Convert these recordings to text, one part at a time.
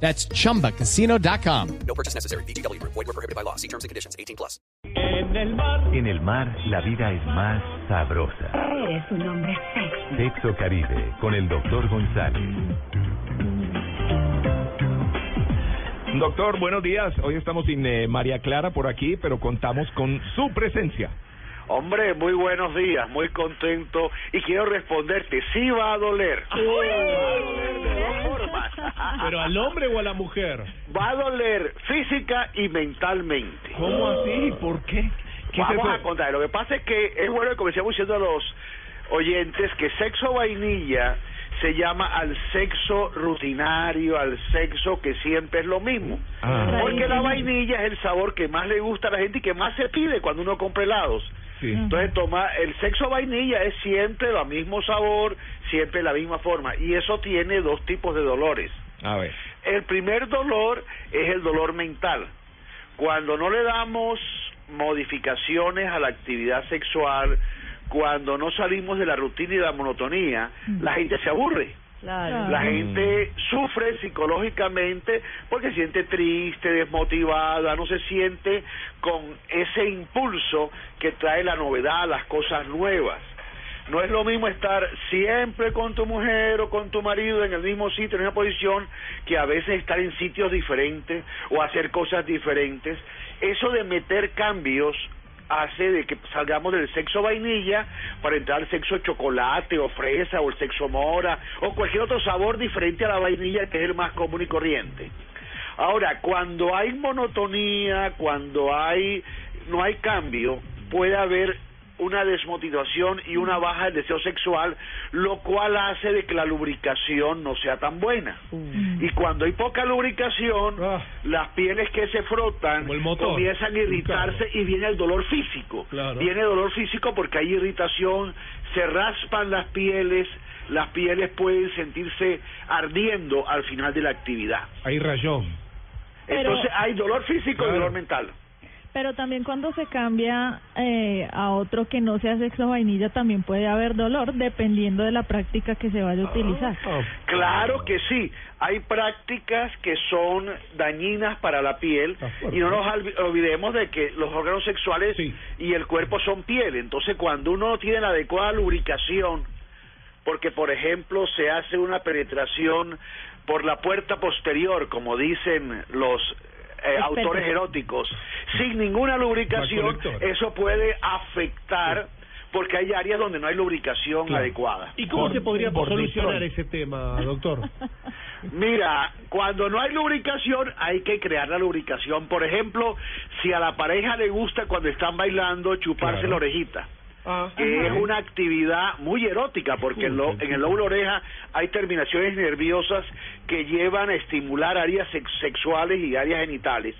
That's chumbacasino.com. No purchase necessary. BGW. Void were prohibited by law. See terms and conditions. 18 plus. En el mar. En el mar, la vida es más sabrosa. Eres un hombre sexy. Sexo Caribe, con el doctor González. Doctor, buenos días. Hoy estamos sin eh, María Clara por aquí, pero contamos con su presencia. Hombre, muy buenos días, muy contento y quiero responderte, sí va a doler. Va ¿Pero al hombre o a la mujer? Va a doler física y mentalmente. ¿Cómo así? ¿Por qué? ¿Qué es Vamos a contar, lo que pasa es que es bueno que comencemos diciendo a los oyentes que sexo vainilla se llama al sexo rutinario, al sexo que siempre es lo mismo. Ah. Porque la vainilla es el sabor que más le gusta a la gente y que más se pide cuando uno compra helados. Sí. Entonces toma el sexo vainilla es siempre el mismo sabor, siempre la misma forma y eso tiene dos tipos de dolores. A ver. El primer dolor es el dolor mental. Cuando no le damos modificaciones a la actividad sexual, cuando no salimos de la rutina y de la monotonía, la gente se aburre. La gente sufre psicológicamente porque se siente triste, desmotivada, no se siente con ese impulso que trae la novedad, las cosas nuevas. No es lo mismo estar siempre con tu mujer o con tu marido en el mismo sitio, en una posición, que a veces estar en sitios diferentes o hacer cosas diferentes. Eso de meter cambios hace de que salgamos del sexo vainilla para entrar al sexo chocolate o fresa o el sexo mora o cualquier otro sabor diferente a la vainilla que es el más común y corriente. Ahora, cuando hay monotonía, cuando hay no hay cambio, puede haber una desmotivación y una baja del deseo sexual, lo cual hace de que la lubricación no sea tan buena. Y cuando hay poca lubricación, Ah. las pieles que se frotan el comienzan a irritarse y viene el dolor físico. Claro. Viene dolor físico porque hay irritación, se raspan las pieles, las pieles pueden sentirse ardiendo al final de la actividad. Hay rayón. Pero- Entonces hay dolor físico Claro. y dolor mental. Pero también cuando se cambia eh, a otro que no sea sexo vainilla, también puede haber dolor dependiendo de la práctica que se vaya a utilizar. Ah, Claro que sí, hay prácticas que son dañinas para la piel y no nos olvi- olvidemos de que los órganos sexuales Sí. y el cuerpo son piel, entonces cuando uno no tiene la adecuada lubricación, porque por ejemplo se hace una penetración por la puerta posterior, como dicen los eh, autores eróticos, sin ninguna lubricación, eso puede afectar porque hay áreas donde no hay lubricación Claro. adecuada. ¿Y cómo se podría por solucionar Detroit. ese tema, doctor? Mira, cuando no hay lubricación hay que crear la lubricación. Por ejemplo, si a la pareja le gusta cuando están bailando chuparse Claro. la orejita, Ah. que es una actividad muy erótica porque en, lo- en el lóbulo oreja hay terminaciones nerviosas que llevan a estimular áreas sex- sexuales y áreas genitales.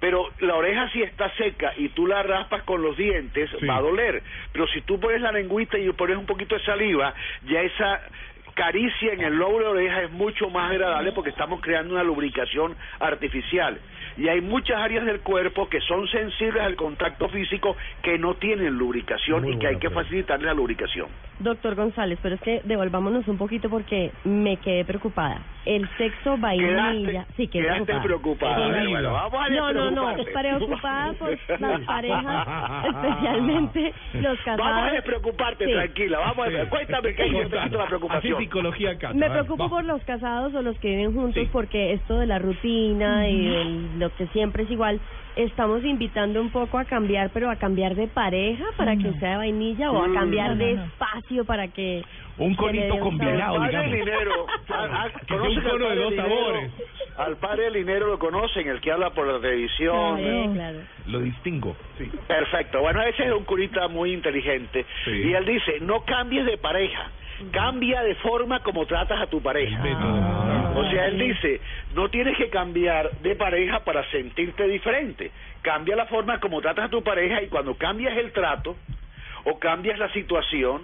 Pero la oreja si está seca y tú la raspas con los dientes Sí. va a doler. Pero si tú pones la lengüita y pones un poquito de saliva, ya esa caricia en el lóbulo de oreja es mucho más agradable porque estamos creando una lubricación artificial. Y hay muchas áreas del cuerpo que son sensibles al contacto físico que no tienen lubricación Muy y que hay que pregunta. facilitarle la lubricación. Doctor González, pero es que devolvámonos un poquito porque me quedé preocupada. El sexo vainilla. Quedaste, sí, quedé quedaste preocupada. Sí. Bueno, vamos a No, no, no, preocupada por las parejas, especialmente los casados. Vamos a despreocuparte, Sí. tranquila. Vamos a. Cuéntame qué es la Así preocupación. psicología acá. Me preocupo por los casados o los que viven juntos Sí. porque esto de la rutina y el- lo que siempre es igual, estamos invitando un poco a cambiar, pero a cambiar de pareja para que sea de vainilla o a Mm. cambiar No, de no, espacio para que... Un conito un combinado, sabor. Al padre digamos. Linero, a- a- Que sea ¿conocen un cono de dos Linero? sabores. Al padre Linero lo conocen, el que habla por la televisión. Sí, claro. Lo distingo. Sí. Perfecto. Bueno, ese es un curita muy inteligente. Sí. Y él dice, no cambies de pareja, cambia de forma como tratas a tu pareja. Ah. O sea, él dice, no tienes que cambiar de pareja para sentirte diferente. Cambia la forma como tratas a tu pareja y cuando cambias el trato o cambias la situación,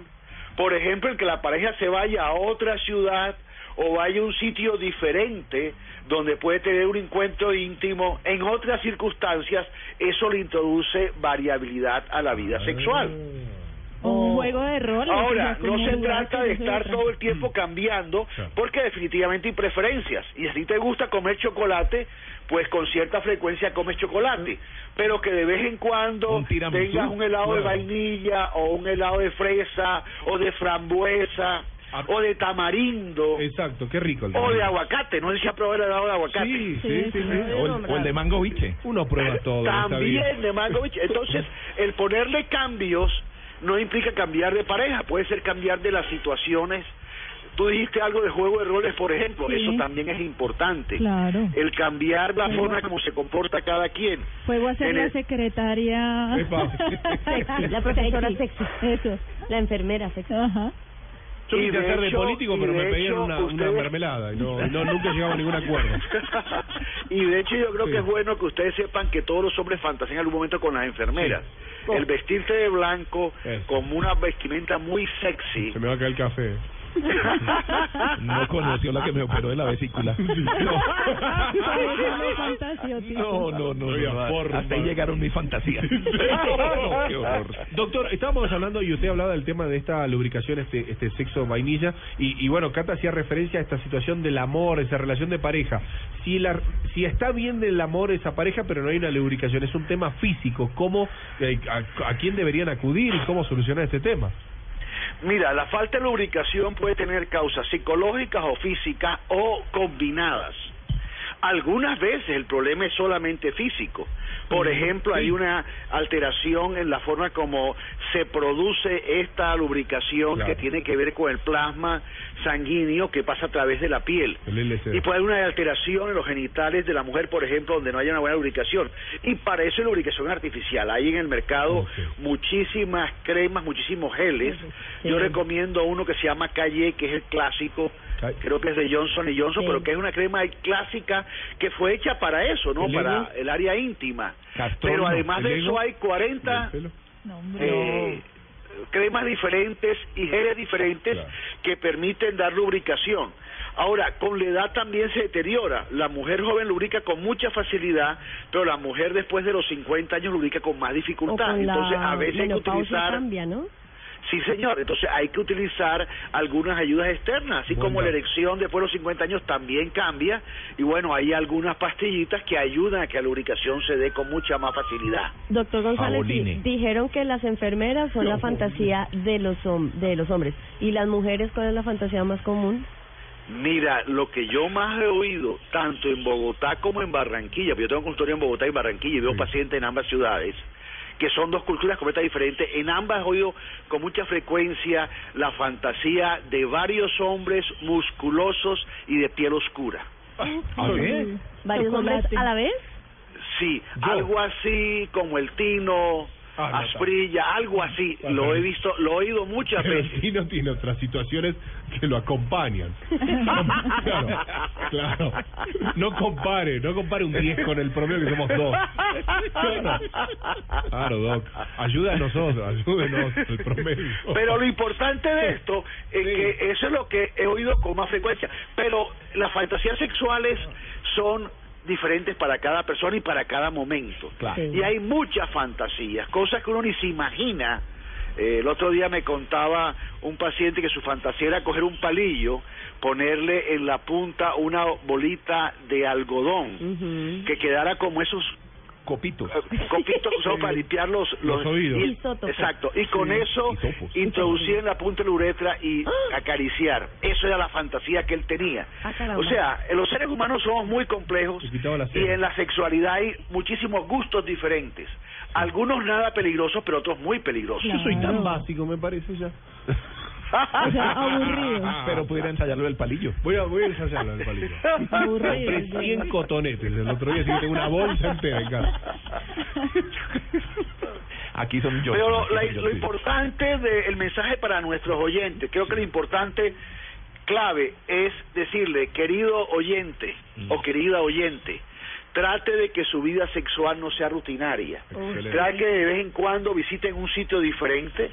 por ejemplo, el que la pareja se vaya a otra ciudad o vaya a un sitio diferente donde puede tener un encuentro íntimo en otras circunstancias, eso le introduce variabilidad a la vida sexual. O un juego de roles. o Ahora, no se trata de estar otra. todo el tiempo cambiando, porque definitivamente hay preferencias. Y si te gusta comer chocolate, pues con cierta frecuencia comes chocolate. Pero que de vez en cuando Un tengas un helado de vainilla, o un helado de fresa, o de frambuesa, Ah. o de tamarindo, Exacto, qué rico el o de aguacate. No sé si ha probado el helado de aguacate. Sí, sí, Sí, sí. O el, o el de mango biche. Uno prueba todo. También de Mangovich. Entonces, el ponerle cambios no implica cambiar de pareja, puede ser cambiar de las situaciones. Tú dijiste algo de juego de roles, por ejemplo, Sí. eso también es importante. Claro. El cambiar la forma como se comporta cada quien. Juego a ser En la el- secretaria. Sexy, la profesora sexy. Eso. La enfermera sexy. Ajá. Yo Y quise de hacer de hecho- político, pero de me pedían una, mermelada y no, no, nunca llegaba a ningún acuerdo. y de hecho yo creo Sí. que es bueno que ustedes sepan que todos los hombres fantasean en algún momento con las enfermeras. Sí. El vestirse de blanco Eso. como una vestimenta muy sexy. Se me va a caer el café. No conoció la que me operó de la vesícula. No, no, no. Hasta ahí llegaron mis fantasías. No, qué horror. Doctor, estábamos hablando y usted hablaba del tema de esta lubricación, este, este sexo vainilla, y, y bueno, Cata hacía referencia a esta situación del amor, esa relación de pareja. Si, la, si está bien del amor esa pareja, pero no hay una lubricación, es un tema físico, ¿cómo, eh, a, a quién deberían acudir y cómo solucionar este tema? Mira, la falta de lubricación puede tener causas psicológicas o físicas o combinadas. Algunas veces el problema es solamente físico. Por ejemplo, hay una alteración en la forma como se produce esta lubricación Claro. que tiene que ver con el plasma sanguíneo que pasa a través de la piel. Y puede haber una alteración en los genitales de la mujer, por ejemplo, donde no haya una buena lubricación. Y para eso hay lubricación artificial. Hay en el mercado muchísimas cremas, muchísimos geles. Sí. Yo recomiendo uno que se llama Calle, que es el clásico. Creo que es de Johnson y Johnson, Sí. pero que es una crema clásica que fue hecha para eso, ¿no? ¿El Para el área íntima. Pero además ¿El de eso hay 40 ¿Del pelo? No, hombre. eh, cremas diferentes y geles diferentes Claro. que permiten dar lubricación. Ahora, con la edad también se deteriora. La mujer joven lubrica con mucha facilidad, pero la mujer después de los 50 años lubrica con más O dificultad. Entonces, a veces hay que utilizar... cambia, ¿no? Sí, señor. Entonces hay que utilizar algunas ayudas externas, así como la erección después de los 50 años también cambia. Y bueno, hay algunas pastillitas que ayudan a que la lubricación se dé con mucha más facilidad. Doctor González, di- dijeron que las enfermeras son la fantasía de los de los hombres. ¿Y las mujeres cuál es la fantasía más común? Mira, lo que yo más he oído, tanto en Bogotá como en Barranquilla, porque yo tengo consultorio en Bogotá y Barranquilla y veo Sí. pacientes en ambas ciudades, que son dos culturas completamente diferentes. En ambas he oído con mucha frecuencia la fantasía de varios hombres musculosos y de piel oscura. ¿Ah, sí? ¿Varios hombres a la vez? Sí, Yo. algo así como el Tino, Ah, no, Asprilla, algo así. Lo he visto, lo he oído muchas Pero veces. sí no tiene otras situaciones que lo acompañan. claro, claro. No compare, no compare un 10 con el promedio que somos dos. Claro, claro Doc. Ayuda a nosotros, ayúdenos el promedio. Pero lo importante de esto es Sí. que eso es lo que he oído con más frecuencia. Pero las fantasías sexuales son diferentes para cada persona y para cada momento. Claro. Sí. Y hay muchas fantasías, cosas que uno ni se imagina. Eh, el otro día me contaba un paciente que su fantasía era coger un palillo, ponerle en la punta una bolita de algodón, que quedara como esos Copito. eh, copitos que son para limpiar los, Los oídos. y- exacto. Y con eso introducir en la punta de la uretra y acariciar. Eso era la fantasía que él tenía. Ah, o sea los seres humanos somos muy complejos y en la sexualidad hay muchísimos gustos diferentes. Algunos nada peligrosos pero otros muy peligrosos. Yo soy tan básico, me parece ya. O sea, aburrido. Pero pudiera ensayarlo del palillo. Voy a, voy a ensayarlo el palillo. Aburrido. Compré 100 cotonetes el otro día, así que tengo una bolsa entera en casa. Aquí son yo. Pero lo, la- yo, lo sí. importante del mensaje para nuestros oyentes, creo que lo importante clave es decirle, querido oyente o querida oyente, trate de que su vida sexual no sea rutinaria. Excelente. Trate que de vez en cuando visiten un sitio diferente,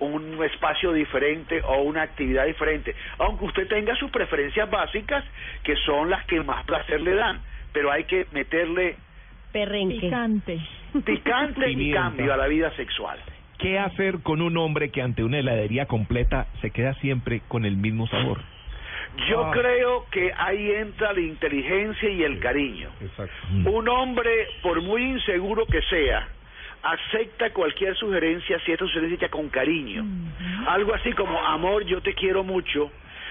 un espacio diferente o una actividad diferente, aunque usted tenga sus preferencias básicas, que son las que más placer le dan, pero hay que meterle Perrenque. Picante. picante y cambio a la vida sexual. ¿Qué hacer con un hombre que ante una heladería completa se queda siempre con el mismo sabor? Yo Ah. creo que ahí entra la inteligencia y el cariño. Exacto. Un hombre, por muy inseguro que sea, acepta cualquier sugerencia si esta sugerencia con cariño. Algo así como, amor, yo te quiero mucho,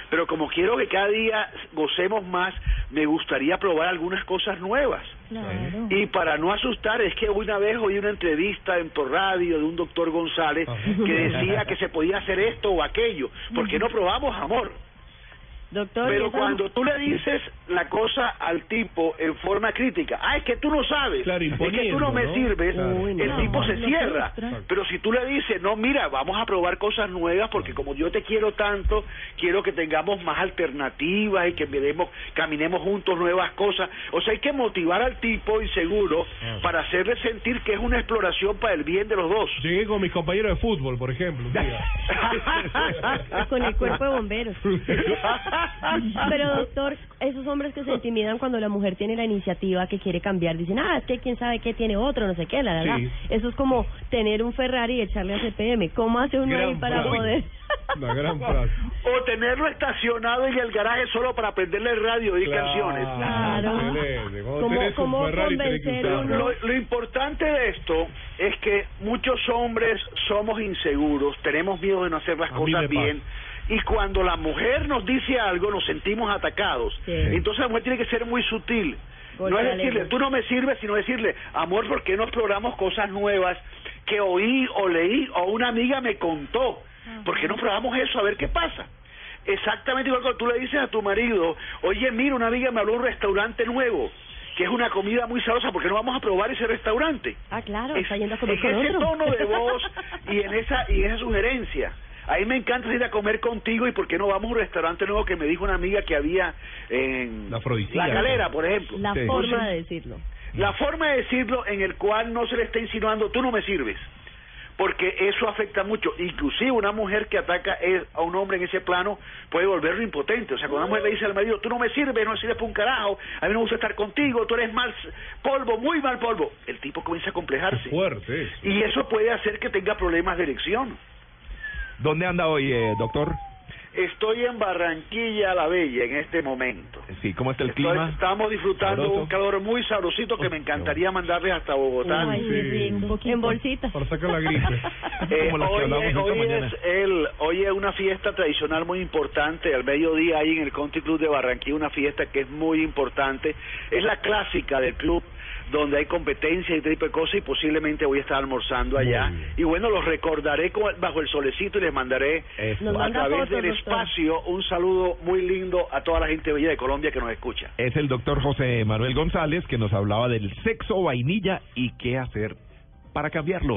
pero como quiero que cada día gocemos más, me gustaría probar algunas cosas nuevas. Claro. Y para no asustar, es que una vez oí una entrevista en por radio de un doctor González que decía que se podía hacer esto o aquello. ¿Por qué no probamos amor? Doctor, ¿y Pero cuando tú le dices la cosa al tipo en forma crítica, ah, es que tú no sabes, Claro, es que tú no me ¿no? sirves, Claro. Uy, el no, tipo se cierra. Pero si tú le dices, no, mira, vamos a probar cosas nuevas porque como yo te quiero tanto, quiero que tengamos más alternativas y que miremos, caminemos juntos nuevas cosas. O sea, hay que motivar al tipo inseguro Ah. para hacerle sentir que es una exploración para el bien de los dos. Llegué con mis compañeros de fútbol, por ejemplo. un día. con el cuerpo de bomberos. Pero doctor, esos hombres que se intimidan cuando la mujer tiene la iniciativa que quiere cambiar, dicen, ah, es que quién sabe qué tiene otro, no sé qué, la, la, la. Sí. Eso es como tener un Ferrari y echarle a CPM. ¿Cómo hace uno Gran ahí para frase. poder? Una gran frase. o tenerlo estacionado en el garaje solo para prenderle el radio y canciones. Claro. excelente. ¿Cómo- cómo Ferrari convencer uno? Lo, lo importante de esto es que muchos hombres somos inseguros, tenemos miedo de no hacer las A cosas pasa. Y cuando la mujer nos dice algo, nos sentimos atacados. Sí. Entonces la mujer tiene que ser muy sutil. No es decirle, tú no me sirves, sino decirle, amor, ¿por qué no exploramos cosas nuevas que oí o leí o una amiga me contó? ¿Por qué no probamos eso a ver qué pasa? Exactamente igual cuando tú le dices a tu marido, oye, mira, una amiga me habló de un restaurante nuevo, que es una comida muy sabrosa, ¿por qué no vamos a probar ese restaurante? Ah, claro, Es- está yendo en ese tono de voz y en esa y esa sugerencia. A mí me encanta ir a comer contigo y por qué no vamos a un restaurante nuevo que me dijo una amiga que había en La. La Calera, por ejemplo. La Sí. forma de decirlo. La forma de decirlo en el cual no se le está insinuando tú no me sirves. Porque eso afecta mucho. Inclusive una mujer que ataca a un hombre en ese plano puede volverlo impotente. O sea, cuando una mujer le dice al marido, tú no me sirves, no me sirves para un carajo, a mí no me gusta estar contigo, tú eres mal polvo, muy mal polvo. El tipo comienza a complejarse. Fuerte eso. Y eso puede hacer que tenga problemas de erección. ¿Dónde anda hoy, eh, doctor? Estoy en Barranquilla la Bella en este momento. Sí, ¿cómo está el Estoy- clima? estamos disfrutando Sabroso. un calor muy sabrosito que me encantaría mandarles hasta Bogotá. Ay, sí, un poquito. En bolsita. Para sacar la gripe. Eh, hoy hoy es el, hoy es una fiesta tradicional muy importante, al mediodía ahí en el Country Club de Barranquilla, una fiesta que es muy importante, es la clásica del club, donde hay competencia y este tipo de cosas y posiblemente voy a estar almorzando allá. Y bueno, los recordaré con- bajo el solecito y les mandaré Eso. A través fotos, del doctor. espacio un saludo muy lindo a toda la gente bella de Colombia que nos escucha. Es el doctor José Manuel González que nos hablaba del sexo vainilla y qué hacer para cambiarlo.